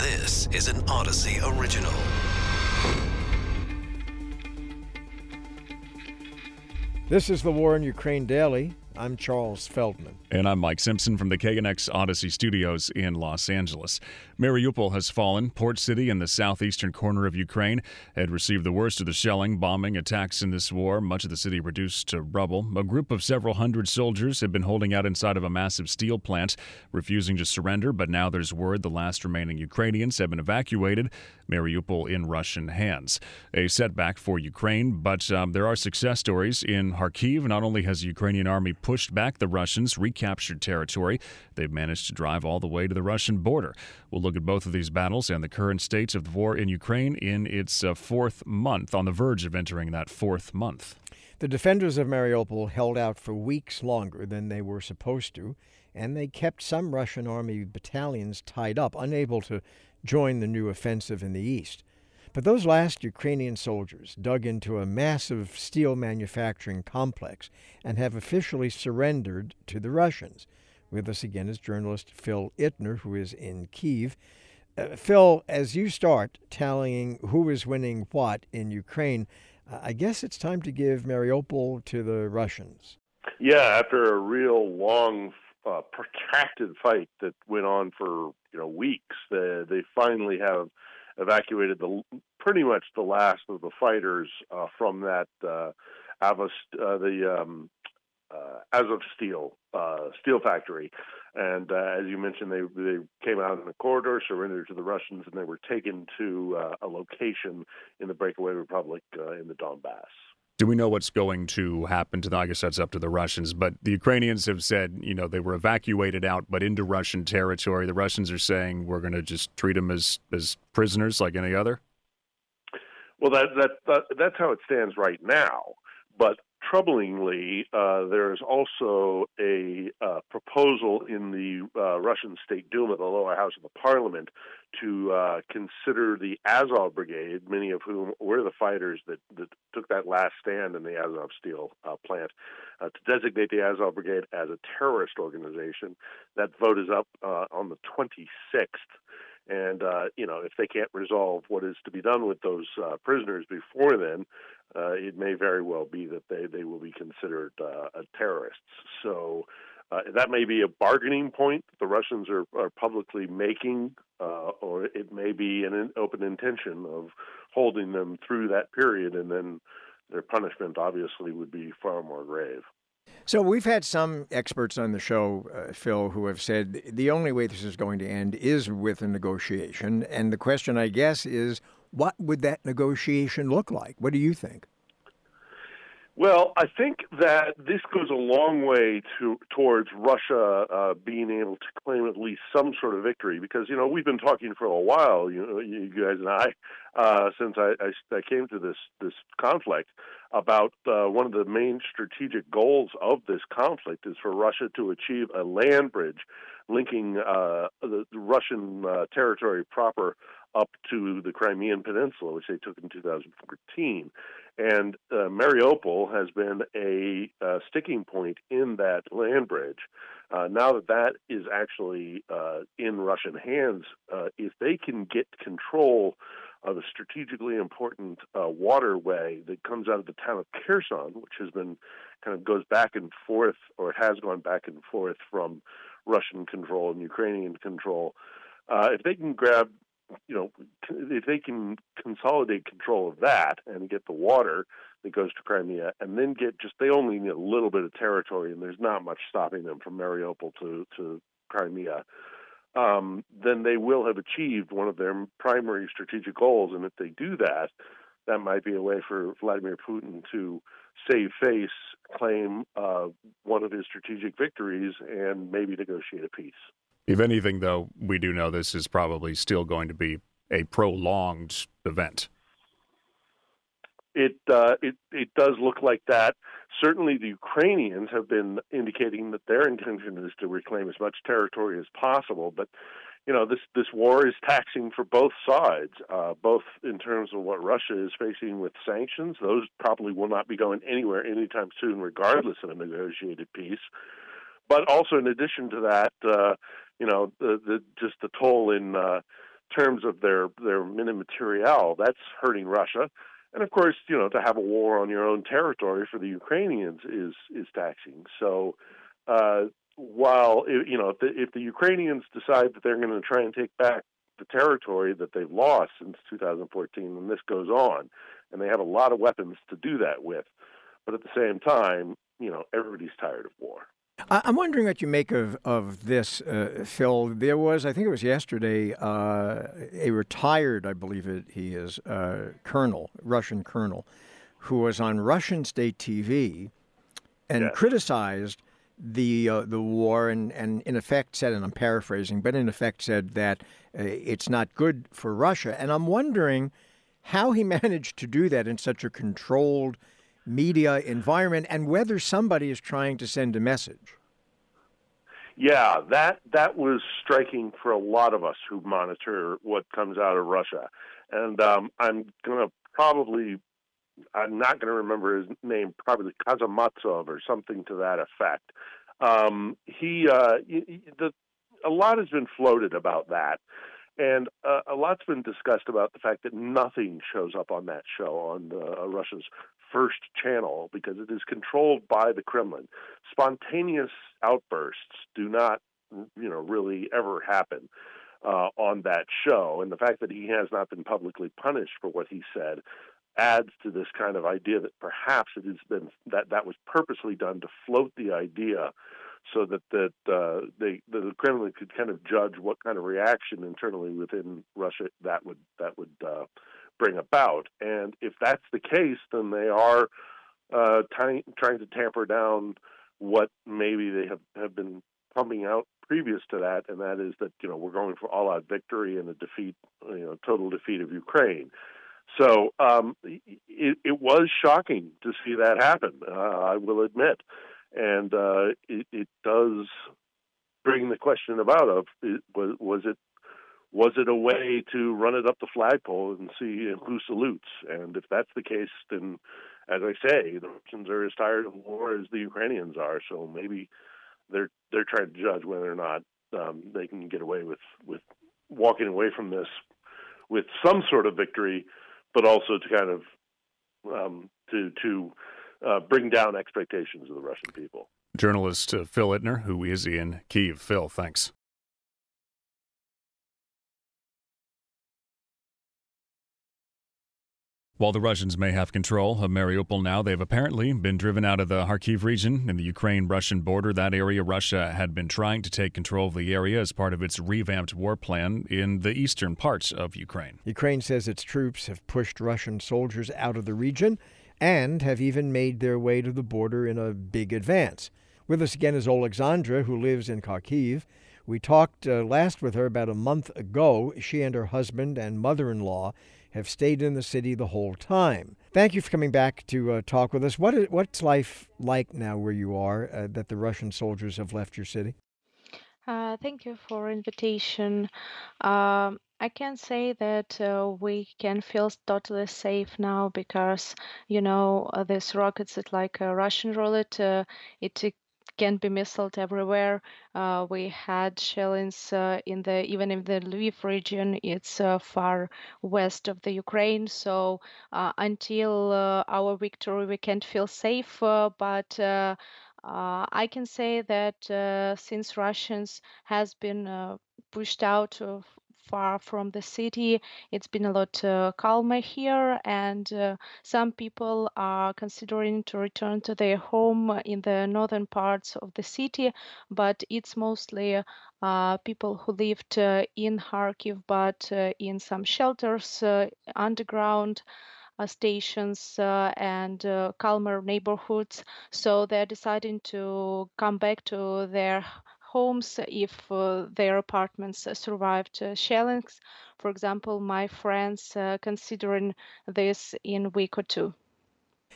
This is an Audacy original. This is the War in Ukraine Daily. I'm Charles Feldman. And I'm Mike Simpson from the KNX Audacy Studios in Los Angeles. Mariupol has fallen. Port City in the southeastern corner of Ukraine had received the worst of the shelling, bombing, attacks in this war. Much of the city reduced to rubble. A group of several hundred soldiers had been holding out inside of a massive steel plant, refusing to surrender, but now there's word the last remaining Ukrainians have been evacuated. Mariupol in Russian hands. A setback for Ukraine, but um, there are success stories in Kharkiv. Not only has the Ukrainian army pushed back the Russians, recaptured territory, they've managed to drive all the way to the Russian border. We'll look at both of these battles and the current states of the war in Ukraine in its uh, fourth month, on the verge of entering that fourth month. The defenders of Mariupol held out for weeks longer than they were supposed to, and they kept some Russian army battalions tied up, unable to join the new offensive in the east. But those last Ukrainian soldiers dug into a massive steel manufacturing complex and have officially surrendered to the Russians. With us again is journalist Phil Ittner, who is in Kiev. Uh, Phil, as you start tallying who is winning what in Ukraine, uh, I guess it's time to give Mariupol to the Russians. Yeah, after a real long, uh, protracted fight that went on for you know weeks, they, they finally have evacuated the pretty much the last of the fighters uh, from that uh, Avast, uh, the um, uh, Azov Steel uh, steel factory, and uh, as you mentioned, they they came out in the corridor, surrendered to the Russians, and they were taken to uh, a location in the breakaway republic uh, in the Donbass. Do we know what's going to happen to them? I guess that's up to the Russians. But the Ukrainians have said, you know, they were evacuated out, but into Russian territory. The Russians are saying we're going to just treat them as as prisoners like any other. Well, that that, that that's how it stands right now. But troublingly, uh, there's also a uh, proposal in the uh, Russian State Duma, the lower house of the parliament, to uh, consider the Azov Brigade, many of whom were the fighters that, that took that last stand in the Azov steel uh, plant, uh, to designate the Azov Brigade as a terrorist organization. That vote is up on the 26th. And uh, you know, if they can't resolve what is to be done with those uh, prisoners before then, uh, it may very well be that they, they will be considered uh, terrorists. So uh, that may be a bargaining point that the Russians are, are publicly making, uh, or it may be an open intention of holding them through that period, and then their punishment obviously would be far more grave. So we've had some experts on the show, uh, Phil, who have said the only way this is going to end is with a negotiation. And the question, I guess, is what would that negotiation look like? What do you think? Well, I think that this goes a long way to towards Russia uh, being able to claim at least some sort of victory, because you know we've been talking for a while, you know, you guys and I, uh, since I, I, I came to this this conflict, about uh, one of the main strategic goals of this conflict is for Russia to achieve a land bridge linking uh, the, Russian uh, territory proper up to the Crimean Peninsula, which they took in 2014. And uh, Mariupol has been a uh, sticking point in that land bridge. Uh, now that that is actually uh, in Russian hands, uh, if they can get control of a strategically important uh, waterway that comes out of the town of Kherson, which has been kind of goes back and forth, or has gone back and forth from Russian control and Ukrainian control. if they can grab you know, if they can consolidate control of that and get the water that goes to Crimea, and then get just they only need a little bit of territory, and there's not much stopping them from Mariupol to to Crimea. Um, then they will have achieved one of their primary strategic goals. And if they do that, that might be a way for Vladimir Putin to save face, claim uh, one of his strategic victories, and maybe negotiate a peace. If anything, though, we do know this is probably still going to be a prolonged event. It uh, it it does look like that. Certainly, the Ukrainians have been indicating that their intention is to reclaim as much territory as possible. But you know, this this war is taxing for both sides, uh, both in terms of what Russia is facing with sanctions. Those probably will not be going anywhere anytime soon, regardless of a negotiated peace. But also, in addition to that, uh, you know, the, the just the toll in uh, terms of their their material, that's hurting Russia. And of course, you know, to have a war on your own territory for the Ukrainians is is taxing. So, uh, while you know, if the, if the Ukrainians decide that they're going to try and take back the territory that they've lost since 2014, and this goes on, and they have a lot of weapons to do that with, but at the same time, you know, everybody's tired of war. I'm wondering what you make of of this, uh, Phil. There was, I think it was yesterday, uh, a retired, I believe it he is, uh, colonel, Russian colonel, who was on Russian state TV and Yes. criticized the uh, the war and, and in effect said, and I'm paraphrasing, but in effect said that uh, it's not good for Russia. And I'm wondering how he managed to do that in such a controlled media environment and whether somebody is trying to send a message. Yeah, that that was striking for a lot of us who monitor what comes out of Russia, and um, I'm to probably I'm not to remember his name, probably Kazamatov or something to that effect. Um, he uh, the a lot has been floated about that, and uh, a lot's been discussed about the fact that nothing shows up on that show on uh, Russia's first channel because it is controlled by the Kremlin. Spontaneous outbursts do not, you know, really ever happen uh, on that show, and the fact that he has not been publicly punished for what he said adds to this kind of idea that perhaps it has been that that was purposely done to float the idea so that that uh, they the Kremlin could kind of judge what kind of reaction internally within Russia that would that would uh, bring about. And if that's the case, then they are uh, trying trying to tamper down what maybe they have have been pumping out previous to that, and that is that you know we're going for all out victory and a defeat, you know, total defeat of Ukraine. So um, it, it was shocking to see that happen. Uh, I will admit, and uh, it, it does bring the question about of it, was was it was it a way to run it up the flagpole and see who salutes? And if that's the case, then as I say, the Russians are as tired of war as the Ukrainians are. So maybe they're they're trying to judge whether or not um, they can get away with with walking away from this with some sort of victory, but also to kind of um, to to uh, bring down expectations of the Russian people. Journalist uh, Phil Ittner, who is in Kiev. Phil, thanks. While the Russians may have control of Mariupol now, they've apparently been driven out of the Kharkiv region in the Ukraine Russian border. That area, Russia had been trying to take control of the area as part of its revamped war plan in the eastern parts of Ukraine. Ukraine says its troops have pushed Russian soldiers out of the region and have even made their way to the border in a big advance. With us again is Alexandra, who lives in Kharkiv. We talked uh, last with her about a month ago. She and her husband and mother in law have stayed in the city the whole time. Thank you for coming back to uh, talk with us. What is, what's life like now where you are uh, that the Russian soldiers have left your city? Uh, thank you for invitation. Um, I can say that uh, we can feel totally safe now because you know uh, these rockets it's like a Russian roulette. Uh, it can be missiled everywhere. Uh, we had shellings uh, in the even in the Lviv region. It's uh, far west of the Ukraine. So uh, until uh, our victory, we can't feel safe. But uh, I can say that uh, since Russians has been uh, pushed out far from the city, it's been a lot uh, calmer here, and uh, some people are considering to return to their home in the northern parts of the city, but it's mostly uh, people who lived in Kharkiv, but in some shelters underground stations uh, and uh, calmer neighborhoods. So they're deciding to come back to their homes if uh, their apartments uh, survived uh, shellings. For example, my friends uh, considering this in week or two.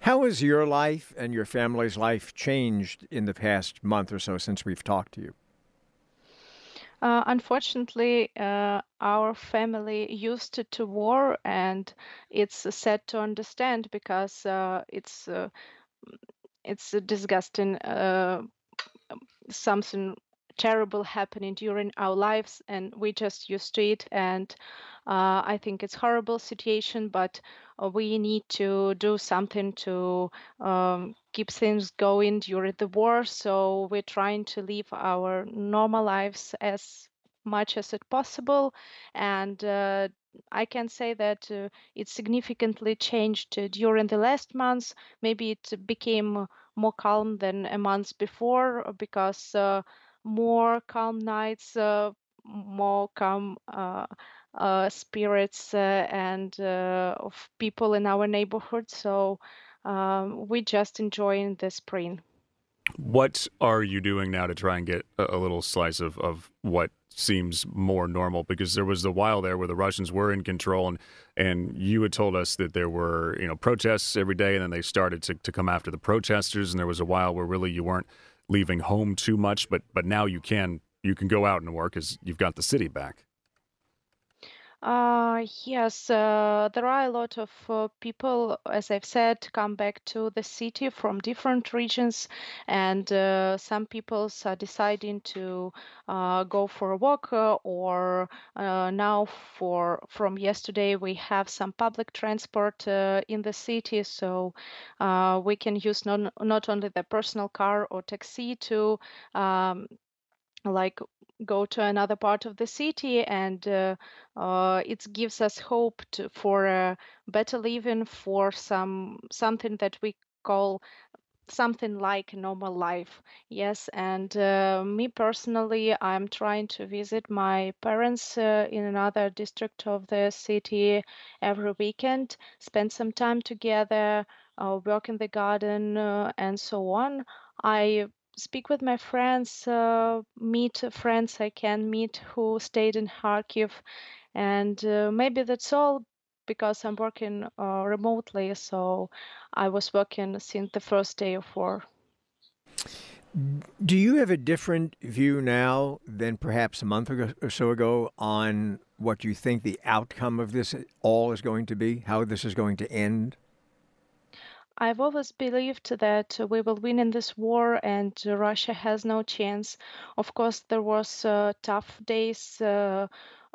How has your life and your family's life changed in the past month or so since we've talked to you? Uh, unfortunately, uh, our family used to, to war, and it's uh, sad to understand because uh, it's it's disgusting. something terrible happening during our lives and we just used to it and uh, i think it's horrible situation but uh, we need to do something to um, keep things going during the war so we're trying to live our normal lives as much as it possible and uh, I can say that uh, it significantly changed uh, during the last months. Maybe it became more calm than a month before because uh, more calm nights, uh, more calm uh, spirits, and of people in our neighborhood. So um, we just enjoying the spring. What are you doing now to try and get a, little slice of, of what seems more normal because there was a while there where the Russians were in control and and you had told us that there were you know protests every day and then they started to, to come after the protesters and there was a while where really you weren't leaving home too much but but now you can you can go out and work as you've got the city back uh, yes, uh, there are a lot of uh, people, as I've said, come back to the city from different regions, and uh, some people are deciding to uh, go for a walk, uh, or now for from yesterday we have some public transport in the city, so we can use not not only the personal car or taxi to um, like go to another part of the city and uh, uh, it gives us hope to, for a better living for some something that we call something like normal life. Yes and uh, me personally i'm trying to visit my parents uh, in another district of the city every weekend spend some time together uh, work in the garden uh, and so on. I speak with my friends, uh, meet friends I can meet who stayed in Kharkiv, and uh, maybe that's all because I'm working uh, remotely. So I was working since the first day of war. Do you have a different view now than perhaps a month or so ago on what you think the outcome of this all is going to be, how this is going to end? I've always believed that we will win in this war and Russia has no chance. Of course, there was uh, tough days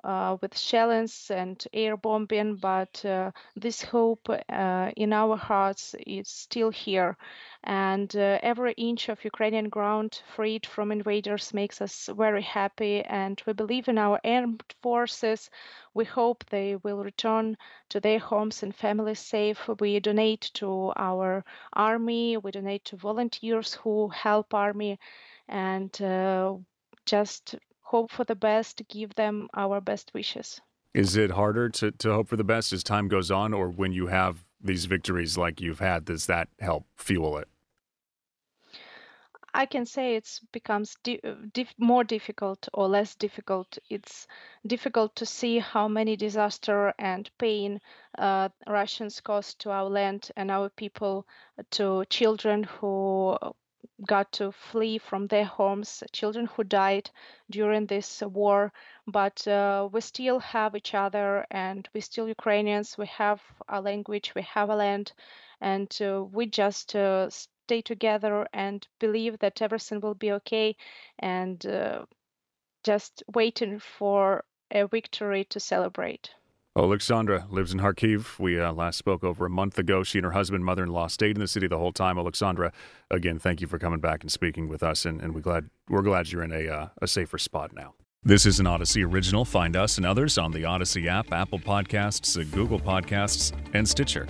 uh, with shellings and air bombing, but uh, this hope uh, in our hearts is still here. And uh, every inch of Ukrainian ground freed from invaders makes us very happy. And we believe in our armed forces. We hope they will return to their homes and families safe. We donate to our army, we donate to volunteers who help army, and uh, just hope for the best, give them our best wishes. Is it harder to, to hope for the best as time goes on, or when you have these victories like you've had, does that help fuel it? I can say it's becomes di- more difficult or less difficult. It's difficult to see how many disaster and pain uh, Russians caused to our land and our people, to children who got to flee from their homes, children who died during this war. But uh, we still have each other and we still Ukrainians. We have a language, we have a land, and uh, we just uh, stay together and believe that everything will be okay and uh, just waiting for a victory to celebrate. Alexandra lives in Kharkiv. We uh, last spoke over a month ago. She and her husband, mother in law, stayed in the city the whole time. Alexandra, again, thank you for coming back and speaking with us, and, and we're, glad, we're glad you're in a, uh, a safer spot now. This is an Audacy original. Find us and others on the Audacy app, Apple Podcasts, Google Podcasts, and Stitcher.